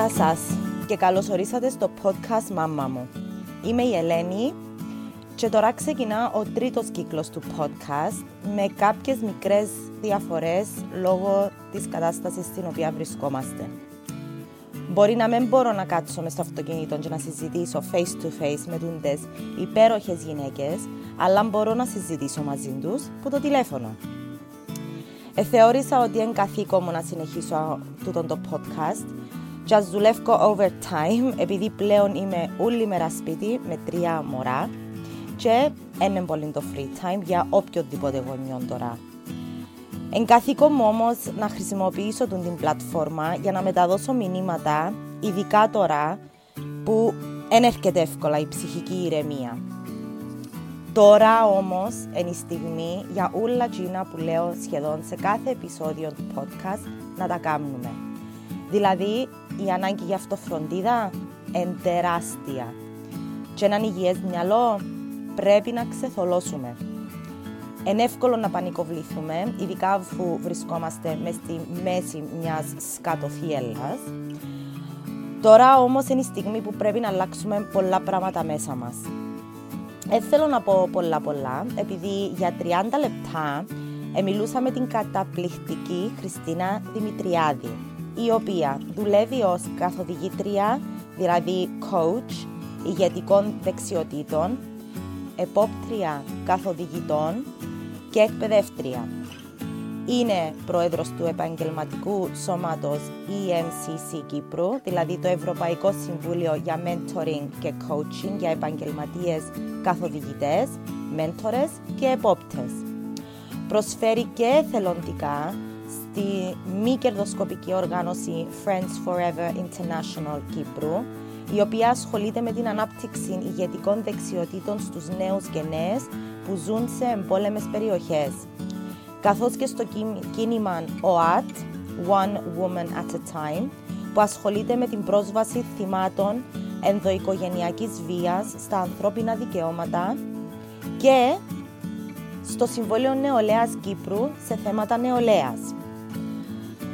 Γεια σας και καλώς ορίσατε στο podcast «Μάμα μου». Είμαι η Ελένη και τώρα ξεκινά ο τρίτος κύκλος του podcast με κάποιες μικρές διαφορές λόγω της κατάστασης στην οποία βρισκόμαστε. Μπορεί να μην μπορώ να κάτσω μες στο αυτοκίνητο και να συζητήσω face to face με τούντες υπέροχες γυναίκες, αλλά μπορώ να συζητήσω μαζί τους από το τηλέφωνο. Ε, θεώρησα ότι είναι καθήκον μου να συνεχίσω τούτο το podcast και ας δουλεύω overtime επειδή πλέον είμαι όλη μέρα σπίτι με τρία μωρά και είναι πολύ το free time για οποιοδήποτε γονιό τώρα. Εν καθήκον μου όμως να χρησιμοποιήσω την πλατφόρμα για να μεταδώσω μηνύματα, ειδικά τώρα που δεν έρχεται εύκολα η ψυχική ηρεμία. Τώρα όμως είναι η στιγμή για όλα τζίνα που λέω σχεδόν σε κάθε επεισόδιο του podcast να τα κάνουμε. Δηλαδή η ανάγκη για αυτοφροντίδα είναι τεράστια. Και έναν υγιές μυαλό πρέπει να ξεθολώσουμε. Είναι εύκολο να πανικοβληθούμε, ειδικά αφού βρισκόμαστε μες στη μέση μιας σκατοθιέλας. Τώρα όμως είναι η στιγμή που πρέπει να αλλάξουμε πολλά πράγματα μέσα μας. Δεν θέλω να πω πολλά πολλά, επειδή για 30 λεπτά μιλούσα με την καταπληκτική Χριστίνα Δημητριάδη, η οποία δουλεύει ως καθοδηγήτρια, δηλαδή coach ηγετικών δεξιοτήτων, επόπτρια καθοδηγητών και εκπαιδεύτρια. Είναι πρόεδρος του Επαγγελματικού Σώματος EMCC Κύπρου, δηλαδή το Ευρωπαϊκό Συμβούλιο για Mentoring και Coaching για επαγγελματίες καθοδηγητές, μέντορες και επόπτες. Προσφέρει και θελοντικά στη μη κερδοσκοπική οργάνωση Friends Forever International Κύπρου, η οποία ασχολείται με την ανάπτυξη ηγετικών δεξιοτήτων στους νέους και νέες που ζουν σε εμπόλεμες περιοχές, καθώς και στο κίνημα OAT, One Woman at a Time, που ασχολείται με την πρόσβαση θυμάτων ενδοοικογενειακής βίας στα ανθρώπινα δικαιώματα και στο Συμβόλαιο Νεολαίας Κύπρου σε θέματα νεολαίας.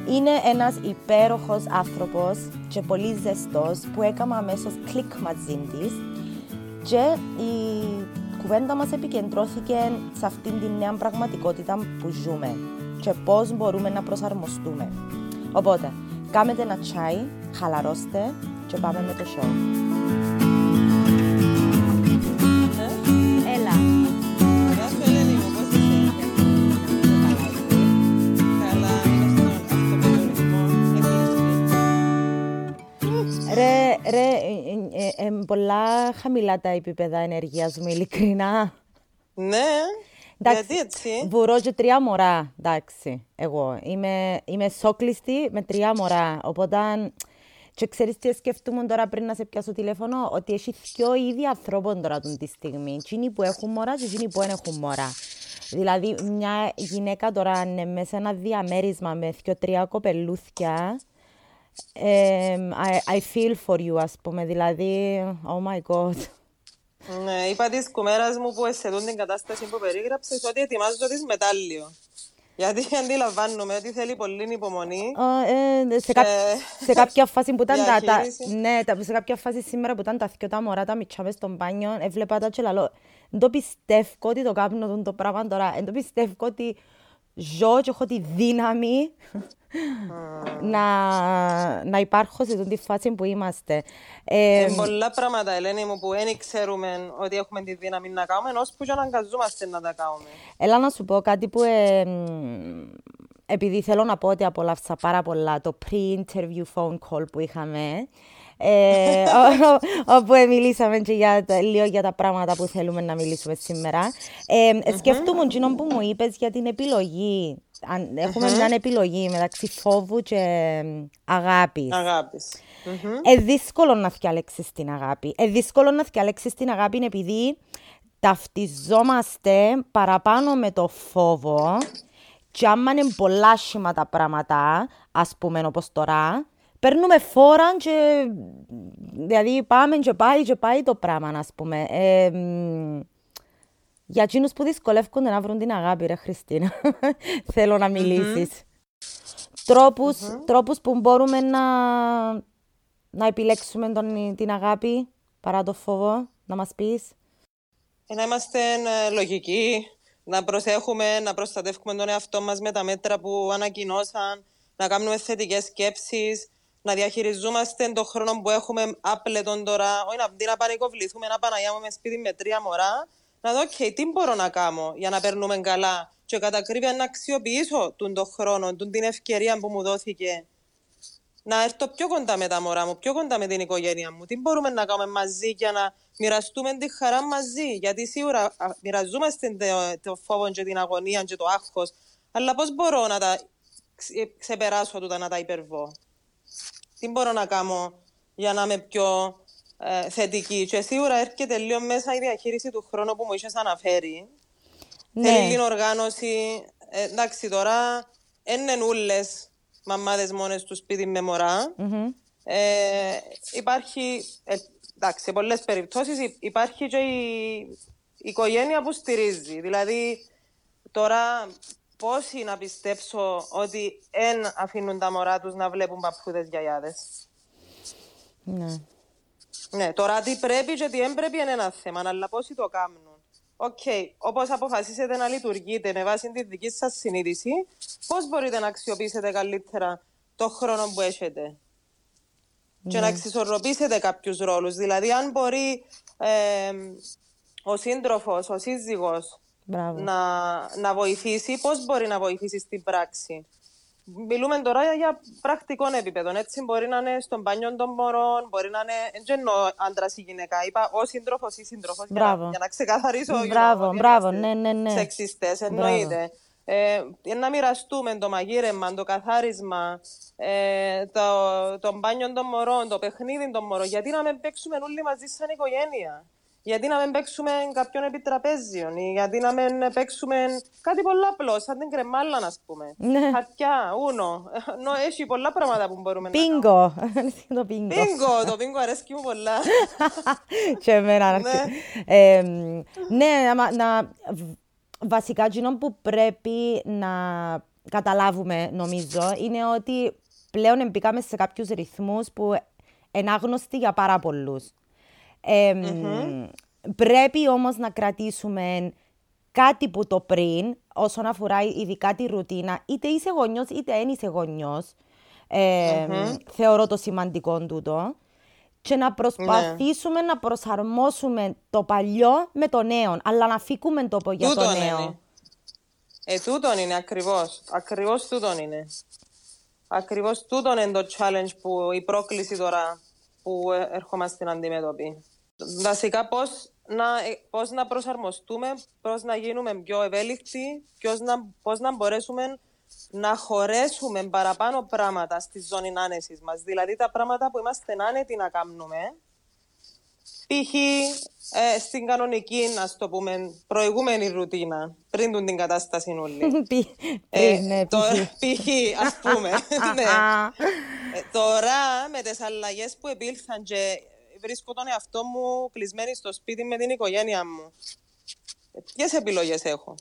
Είναι ένας υπέροχος άνθρωπος και πολύ ζεστός που έκανα αμέσως κλικ μαζί της και η κουβέντα μας επικεντρώθηκε σε αυτήν την νέα πραγματικότητα που ζούμε και πώς μπορούμε να προσαρμοστούμε. Οπότε, κάμετε ένα τσάι, χαλαρώστε και πάμε με το show. Πολλά χαμηλά τα επίπεδα ενέργειας μου, ειλικρινά. Ναι, Εντάξει, γιατί έτσι; Βουρώ και τρία μωρά, εντάξει, εγώ. Είμαι, είμαι σόκλειστη με τρία μωρά, οπότε... Και ξέρεις τι σκεφτούμε τώρα πριν να σε πιάσω τηλέφωνο, ότι έχει δυο είδη ανθρώπων τώρα τον τη στιγμή. Εκείνοι που έχουν μωρά και εκείνοι που δεν έχουν μωρά. Δηλαδή, μια γυναίκα τώρα είναι μέσα σε ένα διαμέρισμα με δυο-τρία κοπελούθια. Ε, I, I feel for you, ας πούμε. Δηλαδή, oh my god. Ναι, είπα της κουμέρας μου που σε δουν την κατάσταση που περίγραψες ότι ετοιμάζω της μετάλλιο. Γιατί αντιλαμβάνομαι ότι θέλει πολύ υπομονή. Ε, ε, σε, κά- σε κάποια φάση που ήταν τα, τα, διαχείριση. ναι, τα- σε κάποια φάση σήμερα που ήταν τα δυο τα μωρά, τα μητσά μες στο μπάνιο, έβλεπα τα και λαλώ, δεν το πιστεύω ότι το κάνω τον το πράγμα τώρα, δεν το πιστεύω ότι ζω και έχω τη δύναμη να, να υπάρχω σε αυτή τη φάση που είμαστε. Ε, Είναι πολλά πράγματα, Ελένη μου, που δεν ξέρουμε ότι έχουμε τη δύναμη να κάνουμε, ώσπου και αναγκαζόμαστε να τα κάνουμε. Έλα να σου πω κάτι που ε, μ, επειδή θέλω να πω ότι απολαύσα πάρα πολλά το pre-interview phone call που είχαμε ε, ο- ο- όπου ε, μιλήσαμε και για, τα- λίγο για τα πράγματα που θέλουμε να μιλήσουμε σήμερα. Ε, ε, σκέφτομαι εκείνο που μου είπες για την επιλογή. Αν, έχουμε μια επιλογή μεταξύ φόβου και ε, αγάπης. Αγάπης. Μμμ. Ε, δύσκολο να διαλέξεις την αγάπη. Ε, δύσκολο να διαλέξεις την αγάπη είναι επειδή ταυτιζόμαστε παραπάνω με το φόβο και άμα είναι πολλά άσχημα τα πράγματα, ας πούμε όπως τώρα, παίρνουμε φόρα και δηλαδή πάμε και πάει και πάει το πράγμα, ας πούμε. Ε, μ, για εκείνους που δυσκολεύονται να βρουν την αγάπη, ρε Χριστίνα, θέλω να μιλήσεις. τρόπους, τρόπους που μπορούμε να, να επιλέξουμε τον, την αγάπη παρά το φόβο, να μας πεις; Ε, να είμαστε ε, λογικοί, να προσέχουμε, να προστατεύουμε τον εαυτό μας με τα μέτρα που ανακοινώσαν, να κάνουμε θετικές σκέψεις, να διαχειριζόμαστε τον χρόνο που έχουμε άπλετον τώρα, όχι να, να πανικοβληθούμε, να παναγιάμε με σπίτι με τρία μωρά, να δω, okay, τι μπορώ να κάνω για να περνούμε καλά και κατά ακρίβεια να αξιοποιήσω τον, τον χρόνο, τον, την ευκαιρία που μου δόθηκε να έρθω πιο κοντά με τα μωρά μου, πιο κοντά με την οικογένεια μου. Τι μπορούμε να κάνουμε μαζί για να μοιραστούμε τη χαρά μαζί; Γιατί σίγουρα μοιραζόμαστε το, το φόβο και την αγωνία και το άγχος. Αλλά πώς μπορώ να τα ξεπεράσω τούτα, να τα υπερβώ; Τι μπορώ να κάνω για να είμαι πιο ε, θετική; Και σίγουρα έρχεται λίγο μέσα η διαχείριση του χρόνου που μου είχες αναφέρει. Ναι. Θέλει λίγο οργάνωση. Ε, εντάξει, τώρα είναι ούλες μαμάδες μόνες τους σπίτι με μωρά. Mm-hmm. Ε, υπάρχει, ε, εντάξει, σε πολλές περιπτώσεις υπάρχει και η, η οικογένεια που στηρίζει. Δηλαδή, τώρα πόσοι να πιστέψω ότι δεν αφήνουν τα μωρά τους να βλέπουν παππούδες γιαγιάδες; Ναι. Ναι, τώρα τι πρέπει και τι δεν πρέπει είναι ένα θέμα, αλλά πόσοι το κάνουν. OK, okay. όπως αποφασίσετε να λειτουργείτε με βάση τη δική σας συνείδηση, πώς μπορείτε να αξιοποιήσετε καλύτερα το χρόνο που έχετε; Ναι. Και να εξισορροπήσετε κάποιους ρόλους. Δηλαδή, αν μπορεί ε, ο σύντροφος, ο σύζυγος να, να βοηθήσει, πώς μπορεί να βοηθήσει στην πράξη; Μιλούμε τώρα για πρακτικό επίπεδο. Έτσι μπορεί να είναι στον μπάνιο των μωρών, μπορεί να είναι. Δεν εννοώ άντρας ή γυναίκα. Είπα ο σύντροφος ή σύντροφος. Για, για, να ξεκαθαρίσω. Μπράβο, μπράβο, ναι, ναι, ναι. Σεξιστές, εννοείται. Ε, να μοιραστούμε το μαγείρεμα, το καθάρισμα, ε, το, το μπάνιο των μωρών, το παιχνίδι των μωρών. Γιατί να μην παίξουμε όλοι μαζί σαν οικογένεια; Γιατί να μην παίξουμε κάποιον επιτραπέζιον ή γιατί να μην παίξουμε κάτι πολύ απλό, σαν την κρεμάλα, ας πούμε. Ναι. Χαρτιά, ούνο. Νο, έχει πολλά πράγματα που μπορούμε πίγκο. να κάνουμε. το πίγκο. Πίγκο, το πίγκο αρέσκει μου πολλά. Και εμένα. ναι, ε, ναι να, να, βασικά εκείνο που πρέπει να καταλάβουμε, νομίζω, είναι ότι πλέον εμπήκαμε σε κάποιους ρυθμούς που είναι άγνωστοι για πάρα πολλούς. Πρέπει όμως να κρατήσουμε κάτι που το πριν, όσον αφορά ειδικά τη ρουτίνα, είτε είσαι γονιός είτε δεν είσαι γονιός. Θεωρώ το σημαντικό τούτο. Και να προσπαθήσουμε να προσαρμόσουμε το παλιό με το νέο, αλλά να φύγουμε το για το νέο. Είναι. Ε, τούτον είναι ακριβώς. Ακριβώς τούτον είναι. Ακριβώς τούτον είναι το challenge που η πρόκληση τώρα που ε, ερχόμαστε να αντιμετωπίσουμε. Βασικά πώς να, ε, πώς να προσαρμοστούμε, πώς να γίνουμε πιο ευέλικτοι, πώς να, πώς να μπορέσουμε να χωρέσουμε παραπάνω πράγματα στη ζώνη άνεσης μας. Δηλαδή τα πράγματα που είμαστε άνετοι να κάνουμε, π.χ. Ε, στην κανονική, να το πούμε, προηγούμενη ρουτίνα, πριν την κατάσταση όλη. ε, ναι, π.χ. ας πούμε. ναι. ε, τώρα με τις αλλαγές που επήλθαν και βρίσκω τον εαυτό μου κλεισμένη στο σπίτι με την οικογένεια μου. Ποιες επιλογές έχω;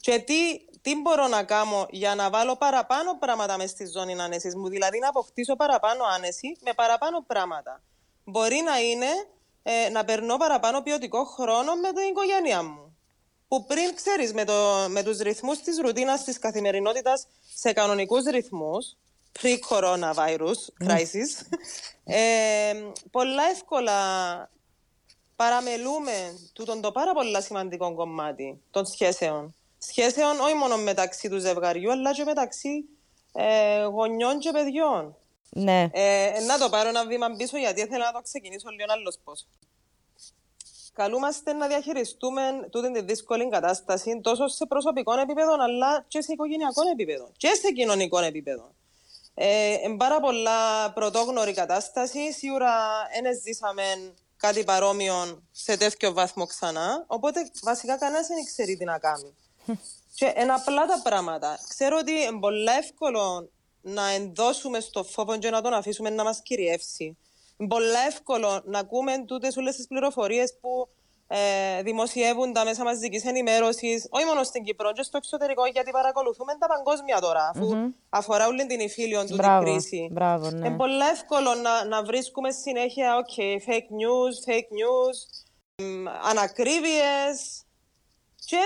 Και τι, τι μπορώ να κάνω για να βάλω παραπάνω πράγματα μες στη ζώνη άνεσης μου, δηλαδή να αποκτήσω παραπάνω άνεση με παραπάνω πράγματα. Μπορεί να είναι ε, να περνώ παραπάνω ποιοτικό χρόνο με την οικογένεια μου. Που πριν ξέρεις με, το, με τους ρυθμούς της ρουτίνας της καθημερινότητας σε κανονικούς ρυθμούς, pre-coronavirus crisis, ε, πολλά εύκολα παραμελούμε τούτον το πάρα πολύ σημαντικό κομμάτι των σχέσεων. Σχέσεων όχι μόνο μεταξύ του ζευγαριού, αλλά και μεταξύ ε, γονιών και παιδιών. Ναι. Ε, να το πάρω ένα βήμα πίσω, γιατί ήθελα να το ξεκινήσω λίγο άλλος πώς. Καλούμαστε να διαχειριστούμε τούτη τη δύσκολη κατάσταση τόσο σε προσωπικό επίπεδο, αλλά και σε οικογενειακό επίπεδο και σε κοινωνικό επίπεδο. Ε, πάρα πολλά πρωτόγνωρη κατάσταση. Σίγουρα δεν ζήσαμε κάτι παρόμοιο σε τέτοιο βαθμό ξανά. Οπότε βασικά κανένας δεν ξέρει τι να κάνει. και είναι απλά τα πράγματα. Ξέρω ότι είναι πολύ εύκολο να ενδώσουμε στο φόβο και να τον αφήσουμε να μας κυριεύσει. Είναι πολύ εύκολο να ακούμε τούτες όλες τις πληροφορίες που ε, δημοσιεύουν τα μέσα μαζικής ενημέρωσης, όχι μόνο στην Κύπρο, και στο εξωτερικό, γιατί παρακολουθούμε τα παγκόσμια τώρα, αφού mm-hmm. αφορά όλη την υφήλιο του Μπράβο, την κρίση. μπράβο, ναι. Είναι πολύ εύκολο να, να βρίσκουμε συνέχεια okay, fake news, fake news, ανακρίβειες και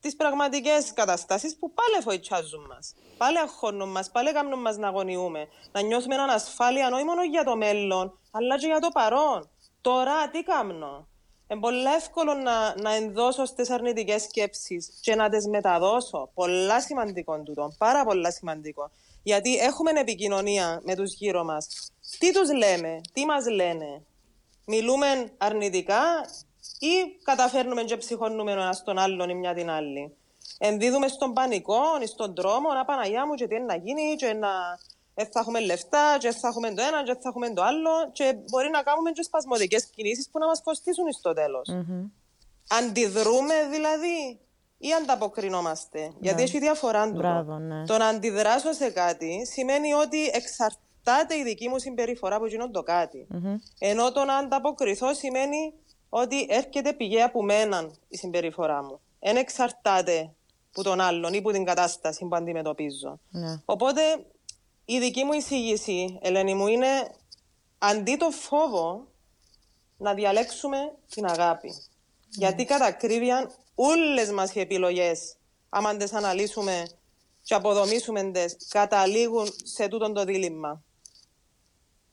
τις πραγματικές καταστάσεις που πάλι φοητσάζουν μας. Πάλι αγχώνουν μας, πάλι κάνουν μας να αγωνιούμε. Να νιώθουμε ανασφάλεια όχι μόνο για το μέλλον, αλλά και για το παρόν. Τώρα τι κάνω; Είναι πολύ εύκολο να, να ενδώσω στις αρνητικές σκέψεις και να τις μεταδώσω. Πολλά σημαντικό τούτο. Πάρα πολλά σημαντικό. Γιατί έχουμε επικοινωνία με τους γύρω μας. Τι τους λέμε, τι μας λένε. Μιλούμε αρνητικά ή καταφέρνουμε και ψυχώνουμε ένας τον άλλον ή μια την άλλη. Ενδίδουμε στον πανικό ή στον τρόμο, να Παναγιά μου και τι είναι να γίνει και να δεν θα έχουμε λεφτά, και θα έχουμε το ένα, και θα έχουμε το άλλο, και μπορεί να κάνουμε και σπασμωδικές κινήσεις που να μας κοστίσουν στο τέλος. Mm-hmm. Αντιδρούμε δηλαδή ή ανταποκρινόμαστε. Ναι. Γιατί έχει διαφορά του. ναι. Το να αντιδράσω σε κάτι σημαίνει ότι εξαρτάται η δική μου συμπεριφορά από εκείνον το κάτι. Mm-hmm. Ενώ το να ανταποκριθώ σημαίνει ότι έρχεται πηγαία από μένα η συμπεριφορά μου. Δεν εξαρτάται από τον άλλον ή από την κατάσταση που αντιμετωπίζω. Ναι. Οπότε η δική μου εισήγηση, Ελένη μου, είναι αντί το φόβο να διαλέξουμε την αγάπη. Γιατί κατά ακρίβεια όλες μας οι επιλογές, άμα τις αναλύσουμε και αποδομήσουμε τις, καταλήγουν σε τούτο το δίλημα.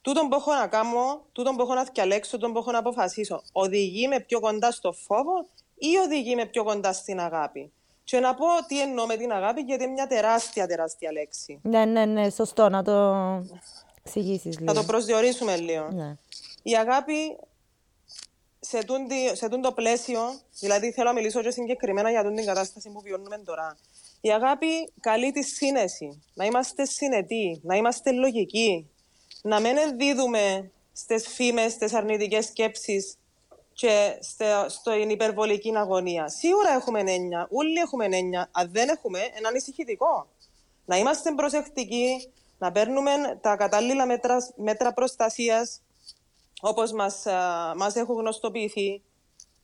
Τούτον που έχω να κάνω, τούτον που έχω να διαλέξω, τούτον που έχω να αποφασίσω, οδηγεί με πιο κοντά στο φόβο ή οδηγεί με πιο κοντά στην αγάπη; Και να πω τι εννοώ με την αγάπη, γιατί είναι μια τεράστια, τεράστια λέξη. Ναι, ναι, ναι, σωστό να το εξηγήσεις λίγο. Να το προσδιορίσουμε λίγο. Ναι. Η αγάπη σε, τούντι, σε τούντο πλαίσιο, δηλαδή θέλω να μιλήσω και συγκεκριμένα για την κατάσταση που βιώνουμε τώρα. Η αγάπη καλεί τη σύνεση, να είμαστε συνετοί, να είμαστε λογικοί, να μην ενδίδουμε στις φήμες, στις αρνητικές σκέψεις και στην υπερβολική αγωνία. Σίγουρα έχουμε έννοια, όλοι έχουμε έννοια. Αν δεν έχουμε, ένα ανησυχητικό. Να είμαστε προσεκτικοί, να παίρνουμε τα κατάλληλα μέτρα, μέτρα προστασίας όπως μας μας έχουν γνωστοποιηθεί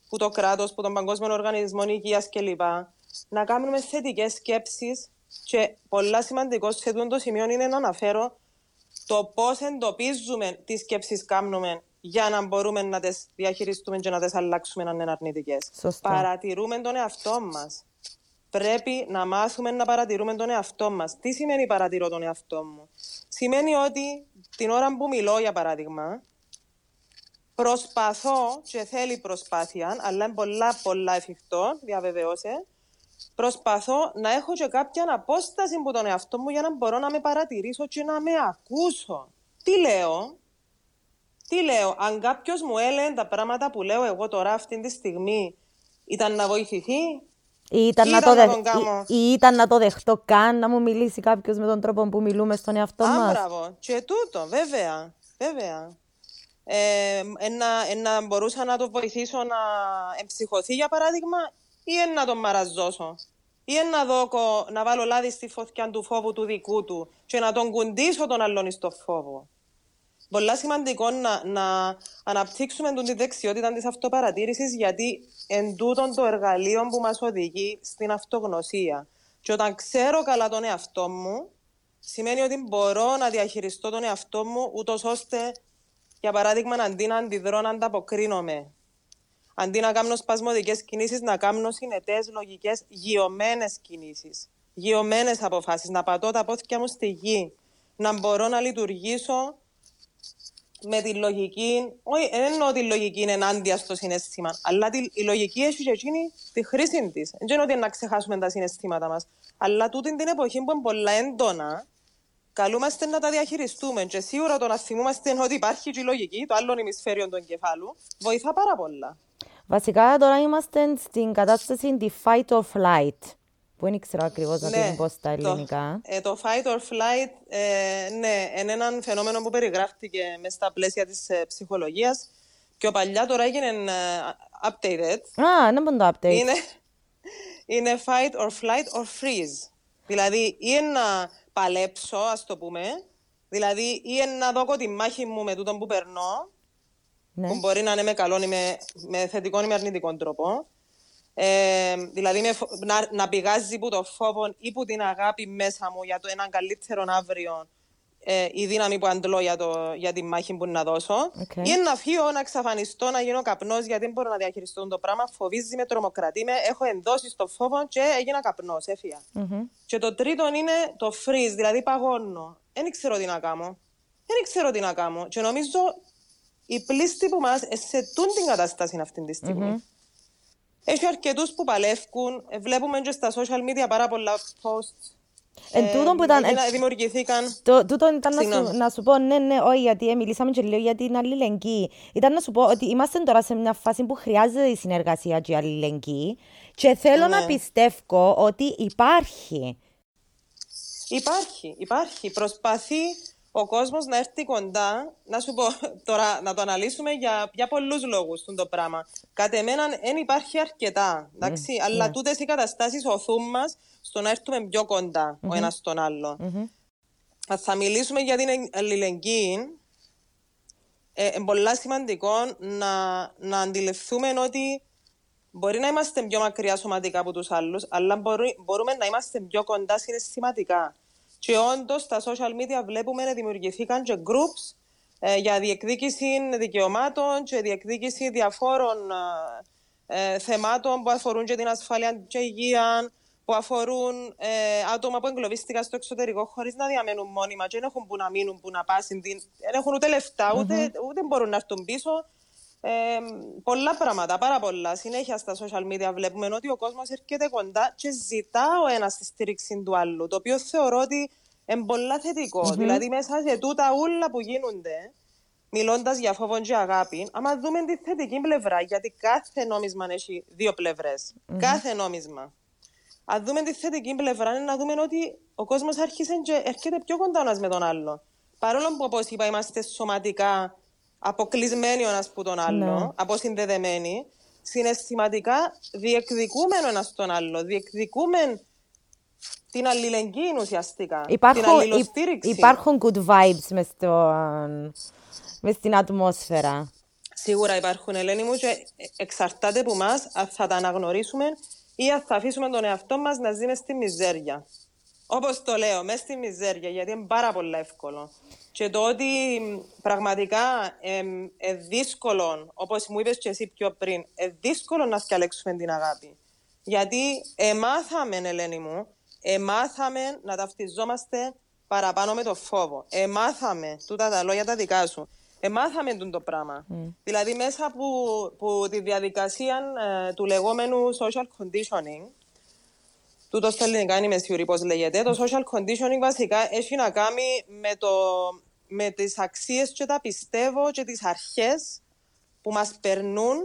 που το κράτος, που τον Παγκόσμιο Οργανισμό Υγείας κλπ. Να κάνουμε θετικές σκέψεις και πολλά σημαντικό σε αυτό το σημείο είναι να αναφέρω το πώς εντοπίζουμε τις σκέψεις κάνουμε για να μπορούμε να τι διαχειριστούμε και να τι αλλάξουμε αν είναι αρνητικές. Παρατηρούμε τον εαυτό μας. Πρέπει να μάθουμε να παρατηρούμε τον εαυτό μας. Τι σημαίνει παρατηρώ τον εαυτό μου, Σημαίνει ότι την ώρα που μιλώ, για παράδειγμα, προσπαθώ και θέλει προσπάθεια, αλλά είναι πολλά, πολλά εφικτό, διαβεβαιώσε. Προσπαθώ να έχω και κάποια απόσταση από τον εαυτό μου για να μπορώ να με παρατηρήσω και να με ακούσω. Τι λέω, τι λέω, αν κάποιος μου έλεγε τα πράγματα που λέω εγώ τώρα αυτή τη στιγμή, ήταν να βοηθηθεί. Ή ήταν, ή να, το να, ή, ήταν να το δεχτώ καν να μου μιλήσει κάποιος με τον τρόπο που μιλούμε στον εαυτό μας; Μπράβο. Και τούτο, βέβαια. βέβαια. Ε, να μπορούσα να το βοηθήσω να εμψυχωθεί, για παράδειγμα, ή να τον μαραζώσω; Ή να, δω, να βάλω λάδι στη φωτιά του φόβου του δικού του και να τον κουντήσω τον άλλον στο φόβο; Πολύ σημαντικό να, να αναπτύξουμε τη δεξιότητα της αυτοπαρατήρησης, γιατί εν τούτον το εργαλείο που μας οδηγεί στην αυτογνωσία. Και όταν ξέρω καλά τον εαυτό μου, σημαίνει ότι μπορώ να διαχειριστώ τον εαυτό μου, ούτως ώστε, για παράδειγμα, αντί να αντιδρώ, να ανταποκρίνομαι. Αντί να κάνω σπασμωδικές κινήσεις, να κάνω συνετές, λογικές, γειωμένες κινήσεις. Γειωμένες αποφάσεις. Να πατώ τα πόδια μου στη γη. Να μπορώ να λειτουργήσω με τη λογική, όχι, δεν εννοώ ότι η λογική είναι ενάντια στο συνέστημα, αλλά τη, η λογική έχει και εκείνη τη χρήση της. Δεν είναι ότι να ξεχάσουμε τα συναισθήματα μας. Αλλά τούτη την εποχή που είναι πολλά έντονα, καλούμαστε να τα διαχειριστούμε. Και σίγουρα το να θυμούμαστε ότι υπάρχει και η λογική, το άλλο ημισφαίριο του εγκεφάλου, βοηθά πάρα πολλά. Βασικά τώρα είμαστε στην κατάσταση τη fight or flight που δεν ξέρω ακριβώς να ναι, την πω στα ελληνικά. Το, ε, το fight or flight, ε, ναι, είναι ένα φαινόμενο που περιγράφτηκε μέσα στα πλαίσια της ε, ψυχολογίας. ο παλιά τώρα έγινε ε, updated. Α, δεν το update. Είναι, είναι fight or flight or freeze. Δηλαδή, ή να παλέψω, ας το πούμε, δηλαδή, ή να δω τη μάχη μου με τούτον που περνώ, Ναι. που μπορεί να είναι με καλό ή με, με θετικό ή με αρνητικό τρόπο. Ε, δηλαδή με, φο- να, να πηγάζει που το φόβο ή που την αγάπη μέσα μου για το έναν καλύτερο αύριο ε, η δύναμη που αντλώ για, το, για τη μάχη που να δώσω. Οκ. Ή να φύγω, να εξαφανιστώ, να γίνω καπνός, γιατί δεν μπορώ να διαχειριστώ το πράγμα. Φοβίζει με, τρομοκρατεί με. Έχω ενδώσει στο φόβο και έγινα καπνός, έφυγα. Μμμ. Και το τρίτο είναι το freeze, δηλαδή παγώνω. Δεν ξέρω τι να κάνω. Δεν ξέρω τι να κάνω. Και νομίζω οι πλήστοι που μα σε τούν την κατάσταση αυτή τη στιγμη Έχει αρκετούς που παλεύουν. Ε, Βλέπουμε και στα social media πάρα πολλά posts. Εν τούτον που ήταν- έγινα- εν- δημιουργηθήκαν. Το, τούτο ήταν να σου, Συγγνώμη. να σου πω, ναι, ναι, όχι, γιατί ε, μιλήσαμε και λίγο για την αλληλεγγύη. Ήταν να σου πω ότι είμαστε τώρα σε μια φάση που χρειάζεται η συνεργασία και η αλληλεγγύη και θέλω να Ναι. πιστεύω ότι υπάρχει. Υπάρχει, υπάρχει. Προσπαθεί ο κόσμος να έρθει κοντά. Να σου πω τώρα, να το αναλύσουμε για, για πολλούς λόγους το πράγμα. Κατ' εμένα δεν υπάρχει αρκετά, εντάξει, αλλά τούτες οι καταστάσεις οθούν μας στο να έρθουμε πιο κοντά ο ένας στον άλλο. Αν θα μιλήσουμε για την αλληλεγγύη, ε, είναι πολύ σημαντικό να, να αντιληφθούμε ότι μπορεί να είμαστε πιο μακριά σωματικά από τους άλλους, αλλά μπορεί, μπορούμε να είμαστε πιο κοντά συναισθηματικά. Και όντως στα social media βλέπουμε να δημιουργηθήκαν και groups ε, για διεκδίκηση δικαιωμάτων και διεκδίκηση διαφόρων ε, ε, θεμάτων που αφορούν και την ασφάλεια και υγεία, που αφορούν ε, άτομα που εγκλωβίστηκαν στο εξωτερικό χωρίς να διαμένουν μόνιμα και δεν έχουν που να μείνουν, που να πάσουν, δεν έχουν ούτε λεφτά, ούτε, ούτε μπορούν να έρθουν πίσω. Ε, πολλά πράγματα, πάρα πολλά. Συνέχεια στα social media βλέπουμε ότι ο κόσμος έρχεται κοντά και ζητά ο ένας τη στήριξη του άλλου. Το οποίο θεωρώ ότι είναι πολλά θετικό. Δηλαδή, μέσα σε τούτα ούλα που γίνονται, μιλώντας για φόβο και αγάπη, άμα δούμε τη θετική πλευρά, γιατί κάθε νόμισμα έχει δύο πλευρές. Κάθε νόμισμα. Αν δούμε τη θετική πλευρά, είναι να δούμε ότι ο κόσμος άρχισε και έρχεται πιο κοντά ο ένας με τον άλλο. Παρόλο που, όπως είπα, είμαστε σωματικά αποκλεισμένοι ο ένας από τον άλλο, αποσυνδεδεμένοι, συναισθηματικά διεκδικούμε ο ένας τον άλλο. Διεκδικούμε την αλληλεγγύη ουσιαστικά. την Υπάρχουν, αλληλοστήριξη. υ- υπάρχουν good vibes μες, στο, μες στην ατμόσφαιρα. Σίγουρα υπάρχουν, Ελένη μου, και εξαρτάται από εμάς αν θα τα αναγνωρίσουμε ή αν θα αφήσουμε τον εαυτό μας να ζει μες στη μιζέρια. Όπως το λέω, μέσα στη μιζέρια, γιατί είναι πάρα πολύ εύκολο. Και το ότι μ, πραγματικά είναι δύσκολο, όπως μου είπες και εσύ πιο πριν, είναι δύσκολο να σκαλέξουμε την αγάπη. Γιατί εμάθαμε, Ελένη μου, εμάθαμε να ταυτιζόμαστε παραπάνω με το φόβο. Εμάθαμε, τούτα τα λόγια τα δικά σου. Εμάθαμε τούτο το πράγμα. Δηλαδή μέσα από, από τη διαδικασία ε, του λεγόμενου social conditioning, τούτος στα ελληνικά είμαι σίγουρη πώς λέγεται, το social conditioning βασικά έχει να κάνει με, το, με τις αξίες και τα πιστεύω και τις αρχές που μας περνούν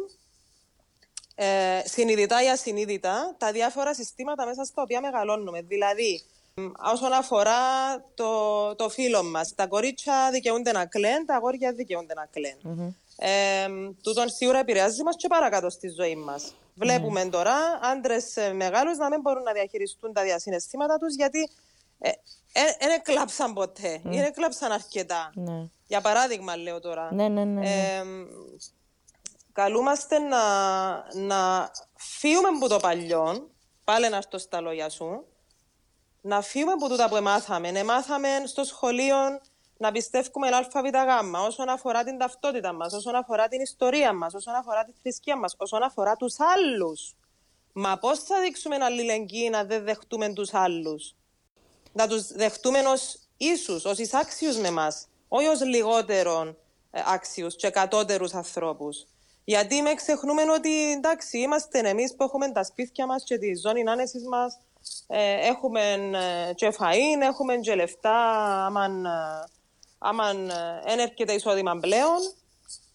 ε, συνειδητά ή ασυνείδητα τα διάφορα συστήματα μέσα στα οποία μεγαλώνουμε. Δηλαδή, μ, όσον αφορά το, το φίλο μας, τα κορίτσια δικαιούνται να κλαίνουν, τα αγόρια δικαιούνται να κλαίνουν. Ε, τούτον σίγουρα επηρεάζει μας και παρακάτω στη ζωή μας. Βλέπουμε τώρα άντρες ε, μεγάλους να μην μπορούν να διαχειριστούν τα διασυναισθήματα τους γιατί δεν έκλαψαν ποτέ ή δεν έκλαψαν αρκετά. Ναι. Για παράδειγμα λέω τώρα. Ναι, ναι, ναι, ναι. Ε, καλούμαστε να, να φύγουμε από το παλιό, πάλι να έρθω στα λόγια σου, να φύγουμε από τούτα που εμάθαμε. Εμάθαμε στο σχολείο να πιστεύουμε ΑΒΓ όσον αφορά την ταυτότητα μας, όσον αφορά την ιστορία μας, όσον αφορά τη θρησκεία μας, όσον αφορά τους άλλους. Μα πώς θα δείξουμε αλληλεγγύη να δεν δεχτούμε τους άλλους; Να τους δεχτούμε ως ίσους, ως εισάξιους με μας, όχι ως λιγότερον ε, άξιους και κατώτερους ανθρώπους. Γιατί με ξεχνούμε ότι εντάξει, είμαστε εμείς που έχουμε τα σπίτια μας και τη ζώνη άνεσης μας, ε, έχουμε ε, και φαΐν, έχουμε και λεφτά, άμαν, ε, άμαν δεν έρχεται εισόδημα πλέον,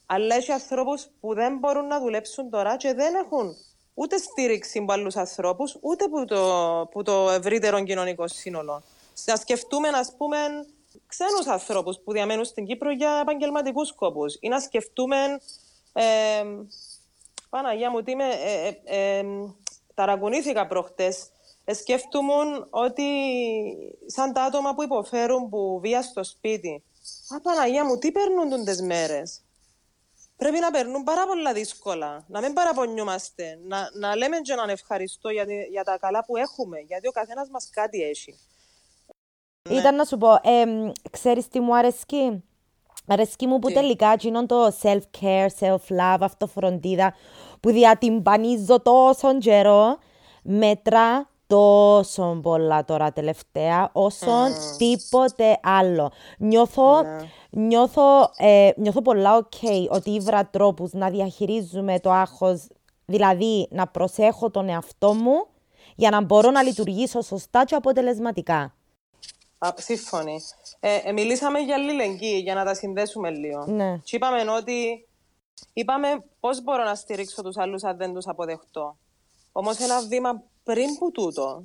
αλλά έχει ανθρώπους που δεν μπορούν να δουλέψουν τώρα και δεν έχουν ούτε στήριξη από άλλους ανθρώπους, ούτε που το, που το ευρύτερο κοινωνικό σύνολο. Να σκεφτούμε, ας πούμε, ξένους ανθρώπους που διαμένουν στην Κύπρο για επαγγελματικούς σκόπους ή να σκεφτούμε ε, Παναγία μου, τι με, ε, ε, ε, ταρακουνήθηκα προχτές. Ε, σκέφτομαι ότι σαν τα άτομα που υποφέρουν που βία στο σπίτι. Α, Παναγία μου, τι παίρνουν τις μέρες; πρέπει να περνούν πάρα πολλά δύσκολα. Να μην παραπονιούμαστε. Να, να λέμε και να ευχαριστώ για, για τα καλά που έχουμε. Γιατί ο καθένας μας κάτι έχει. Ναι. Ήταν να σου πω, ε, ξέρεις τι μου αρέσκει; Αρέσκει μου που τι; τελικά γίνον το self-care, self-love, αυτοφροντίδα που διατυμπανίζω τόσο καιρό μέτρα τόσο πολλά τώρα τελευταία όσο mm. τίποτε άλλο. Νιώθω, yeah. Ναι. νιώθω, ε, νιώθω πολλά ok ότι ήβρα τρόπους να διαχειρίζουμε το άγχος, δηλαδή να προσέχω τον εαυτό μου για να μπορώ να λειτουργήσω σωστά και αποτελεσματικά. Α, σύμφωνοι. Ε, ε, μιλήσαμε για αλληλεγγύη, για να τα συνδέσουμε λίγο. Ναι. Και είπαμε ότι είπαμε πώς μπορώ να στηρίξω τους άλλους αν δεν τους αποδεχτώ. Όμως ένα βήμα πριν που τούτο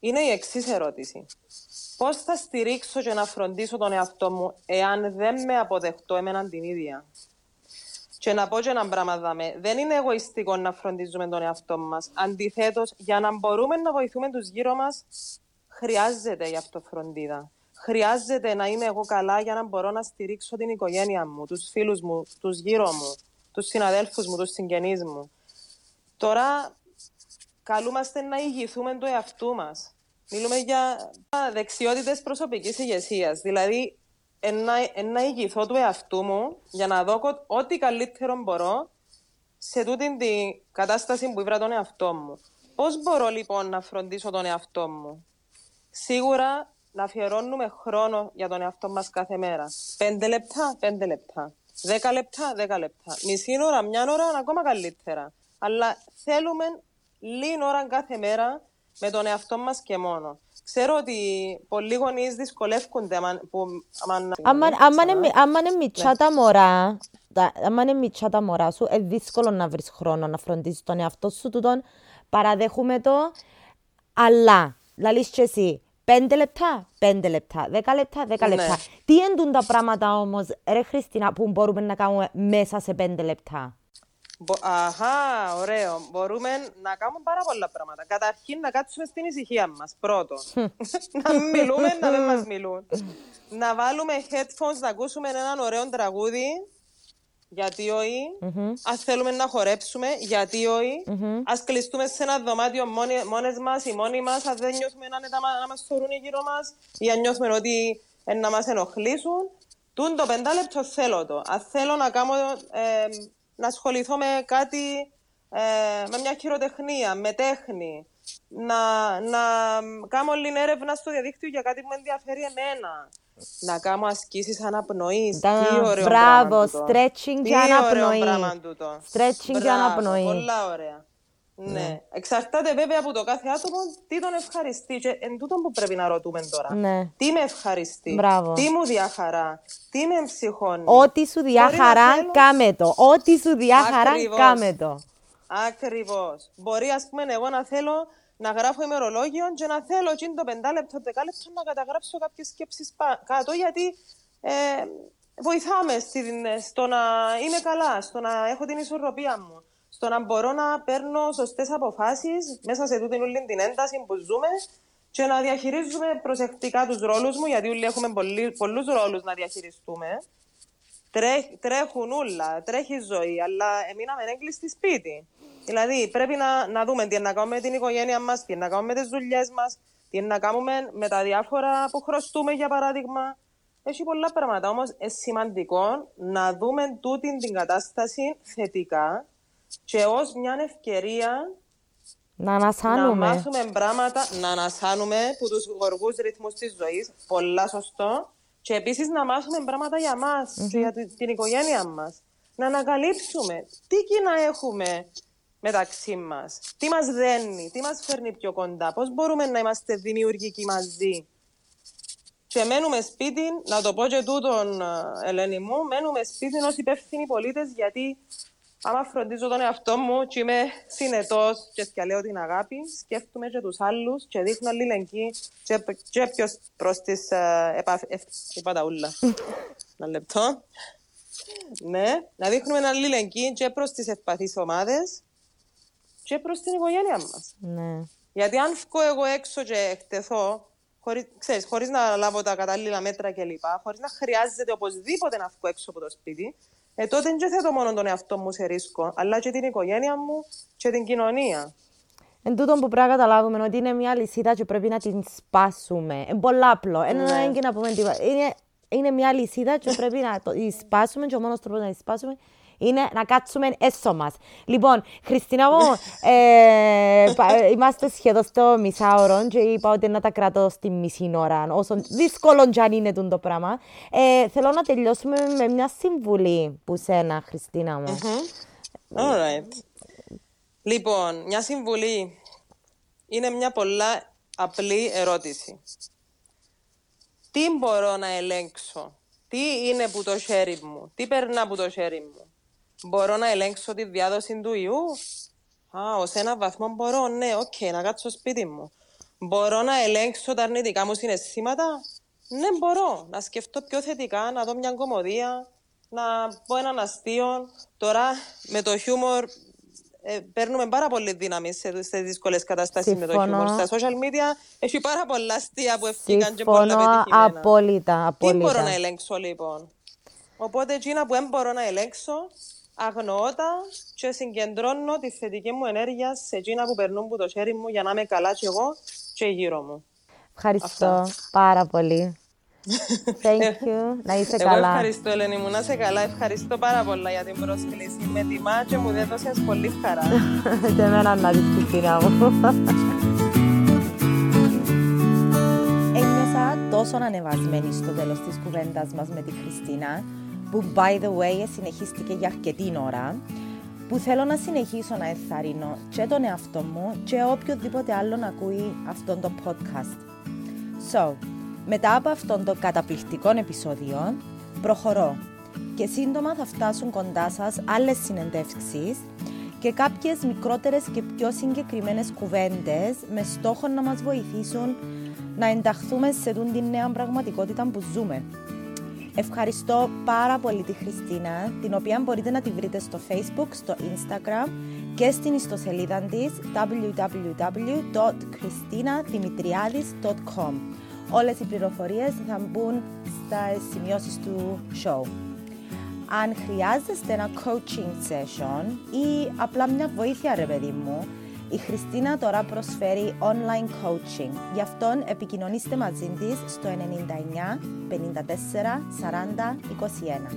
είναι η εξής ερώτηση. Πώς θα στηρίξω και να φροντίσω τον εαυτό μου εάν δεν με αποδεχτώ εμένα την ίδια; Και να πω και ένα πράγμα δάμε. Δεν είναι εγωιστικό να φροντίζουμε τον εαυτό μας. Αντιθέτως, για να μπορούμε να βοηθούμε τους γύρω μας, χρειάζεται η αυτοφροντίδα. Χρειάζεται να είμαι εγώ καλά για να μπορώ να στηρίξω την οικογένεια μου, τους φίλους μου, τους γύρω μου, τους συναδέλφους μου, τους συγγενείς μου. Τώρα καλούμαστε να ηγηθούμε του εαυτού μας. Μιλούμε για δεξιότητες προσωπικής ηγεσίας. Δηλαδή, να ηγηθώ του εαυτού μου για να δω ό,τι καλύτερο μπορώ σε τούτη την κατάσταση που ήβρα τον εαυτό μου. Πώς μπορώ λοιπόν να φροντίσω τον εαυτό μου; Σίγουρα να αφιερώνουμε χρόνο για τον εαυτό μας κάθε μέρα. Πέντε λεπτά, πέντε λεπτά. Δέκα λεπτά, δέκα λεπτά. Μισή ώρα, μια ώρα, ακόμα καλύτερα. Αλλά θέλουμε λίγη ώρα κάθε μέρα με τον εαυτό μας και μόνο. Ξέρω ότι πολλοί γονείς δυσκολεύονται που... Άμα είναι μητσά τα μωρά, άμα είναι μητσά τα μωρά σου, είναι δύσκολο να βρεις χρόνο να φροντίσεις τον εαυτό σου, τούτον παραδέχουμε το, αλλά, λαλείς και εσύ, Πέντε λεπτά, πέντε λεπτά, δέκα λεπτά, δέκα ναι. λεπτά. Τι εντούν τα πράγματα όμως, ρε Χριστίνα, που μπορούμε να κάνουμε μέσα σε πέντε λεπτά; Αχά, ωραίο. Μπορούμε να κάνουμε πάρα πολλά πράγματα. Καταρχήν να κάτσουμε στην ησυχία μας. Πρώτο. να μιλούμε, να μην μας μιλούν. να βάλουμε headphones, να ακούσουμε έναν ωραίο τραγούδι γιατί όχι. Mm-hmm. Αν θέλουμε να χορέψουμε, γιατί όχι. Mm-hmm. Α κλειστούμε σε ένα δωμάτιο μόνες μας ή μόνοι μας, αν δεν νιώθουμε να, να μας θεωρούν γύρω μας ή αν νιώθουμε ότι ε, να μας ενοχλήσουν. Τούν το πεντάλεπτο θέλω το. Αν θέλω να, κάνω, ε, να ασχοληθώ με κάτι, ε, με μια χειροτεχνία, με τέχνη, να, να κάνω όλη έρευνα στο διαδίκτυο για κάτι που με ενδιαφέρει εμένα να κάνω ασκήσεις αναπνοής. Τι ωραίο Μπράβο, stretching για αναπνοή. Stretching για αναπνοή. Πολλά ωραία. Ναι. ναι. Εξαρτάται βέβαια από το κάθε άτομο τι τον ευχαριστεί. Και εν τούτο που πρέπει να ρωτούμε τώρα. Ναι. Τι με ευχαριστεί, Μπράβο. τι μου διαχαρά, τι με ψυχώνει. Ό,τι σου διαχαρά, θέλω... κάμε το. Ό,τι σου διαχαρά, κάμε το. Ακριβώς. Μπορεί, ας πούμε, εγώ να θέλω να γράφω ημερολόγιο και να θέλω και το πεντάλεπτο, δεκάλεπτο να καταγράψω κάποιες σκέψεις κάτω, γιατί ε, βοηθάμε στο να είμαι καλά, στο να έχω την ισορροπία μου, στο να μπορώ να παίρνω σωστές αποφάσεις μέσα σε τούτη όλη την ένταση που ζούμε και να διαχειρίζουμε προσεκτικά τους ρόλους μου, γιατί όλοι έχουμε πολλούς ρόλους να διαχειριστούμε. τρέχουν όλα, τρέχει η ζωή, αλλά εμείναμε έγκλειστοι σπίτι. Δηλαδή, πρέπει να, να δούμε τι να κάνουμε με την οικογένεια μας, τι να κάνουμε με τις δουλειές μας, τι να κάνουμε με τα διάφορα που χρωστούμε, για παράδειγμα. Έχει πολλά πράγματα. Όμως, είναι σημαντικό να δούμε τούτη την κατάσταση θετικά και ως μια ευκαιρία να ανασάνουμε. Να μάθουμε πράγματα, να ανασάνουμε από τους γοργούς ρυθμούς της ζωής. Πολλά σωστό. Και επίσης να μάθουμε πράγματα για μας mm-hmm. και για την οικογένεια μας. Να ανακαλύψουμε τι κοινά έχουμε μεταξύ μας. Τι μας δένει, τι μας φέρνει πιο κοντά, πώς μπορούμε να είμαστε δημιουργικοί μαζί. Και μένουμε σπίτι, να το πω και τούτον, ε, Ελένη μου, μένουμε σπίτι ως υπεύθυνοι πολίτες, γιατί άμα φροντίζω τον εαυτό μου και είμαι συνετός και σκαλέω την αγάπη, σκέφτομαι και τους άλλους και δείχνω αλληλεγγύη και, και ποιο προς τις ε, επαφέ. Είπα τα ούλα. Ένα λεπτό. Ναι, να δείχνουμε αλληλεγγύη και προς τις ευπαθείς ομάδες και προς την οικογένεια μας. Ναι. Γιατί αν βγω εγώ έξω και εκτεθώ, χωρί, ξέρεις, χωρίς να λάβω τα κατάλληλα μέτρα κλπ, χωρίς να χρειάζεται οπωσδήποτε να βγω έξω από το σπίτι, ε, τότε δεν θέτω μόνο τον εαυτό μου σε ρίσκο, αλλά και την οικογένεια μου και την κοινωνία. Εν τούτο που πρέπει να καταλάβουμε ότι είναι μια λυσίδα και πρέπει να την σπάσουμε. Είναι πολύ απλό. Είναι Ναι. να πούμε τίποτα. Είναι, είναι μια λυσίδα και πρέπει να το σπάσουμε και ο μόνος τρόπος να τη σπάσουμε είναι να κάτσουμε έσω μας. Λοιπόν, Χριστίνα μου, ε, πα- είμαστε σχεδόν στο μισάωρο και είπα ότι να τα κρατώ στη μισή ώρα, όσο δύσκολο κι αν είναι τούτο το πράγμα. Ε, θέλω να τελειώσουμε με μια συμβουλή που σένα, Χριστίνα μου. Alright. Λοιπόν, μια συμβουλή είναι μια πολλά απλή ερώτηση. Τι μπορώ να ελέγξω, τι είναι που το χέρι μου, τι περνά από το χέρι μου; Μπορώ να ελέγξω τη διάδοση του ιού; Α, ως ένα βαθμό μπορώ, ναι, οκ, να κάτσω σπίτι μου. Μπορώ να ελέγξω τα αρνητικά μου συναισθήματα; Ναι, μπορώ. Να σκεφτώ πιο θετικά, να δω μια κομμωδία, να πω έναν αστείο. Τώρα, με το χιούμορ, ε, παίρνουμε πάρα πολύ δύναμη σε, σε δύσκολες καταστάσεις με το Συμφωνώ. χιούμορ. Στα social media έχει πάρα πολλά αστεία που ευκήκαν και πολλά Συμφωνώ πετυχημένα. απόλυτα, Τι απόλυτα. μπορώ να ελέγξω λοιπόν; Οπότε εκείνα που δεν μπορώ να ελέγξω, αγνοώ τα και συγκεντρώνω τη θετική μου ενέργεια σε εκείνα που περνούν από το χέρι μου για να είμαι καλά κι εγώ και γύρω μου. Ευχαριστώ πάρα πολύ. Thank you. Να είσαι Εγώ καλά. ευχαριστώ Ελένη μου, να είσαι καλά. Ευχαριστώ πάρα πολλά για την πρόσκληση. Με τιμά και μου έδωσες πολύ χαρά. Και εμένα να δεις Χριστίνα μου. Ένιωσα τόσο ανεβασμένη στο τέλος της κουβέντας μας με τη Χριστίνα, που by the way συνεχίστηκε για αρκετή ώρα, που θέλω να συνεχίσω να ενθαρρύνω και τον εαυτό μου και οποιοδήποτε άλλον ακούει αυτόν το podcast. So, μετά από αυτόν το καταπληκτικό επεισόδιο, προχωρώ και σύντομα θα φτάσουν κοντά σας άλλες συνεντεύξεις και κάποιες μικρότερες και πιο συγκεκριμένες κουβέντες με στόχο να μας βοηθήσουν να ενταχθούμε σε τούν την νέα πραγματικότητα που ζούμε. Ευχαριστώ πάρα πολύ τη Χριστίνα, την οποία μπορείτε να τη βρείτε στο Facebook, στο Instagram και στην ιστοσελίδα της www.christinadimitriadis.com. Όλες οι πληροφορίες θα μπουν στα σημειώσεις του show. Αν χρειάζεστε ένα coaching session ή απλά μια βοήθεια ρε παιδί μου, η Χριστίνα τώρα προσφέρει online coaching. Γι' αυτόν επικοινωνήστε μαζί της στο 99 54 40 21.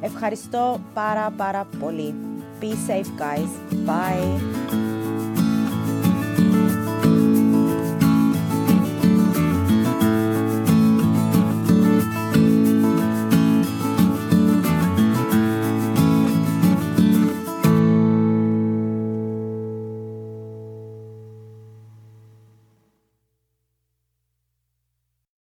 Ευχαριστώ πάρα πάρα πολύ. Be safe guys. Bye.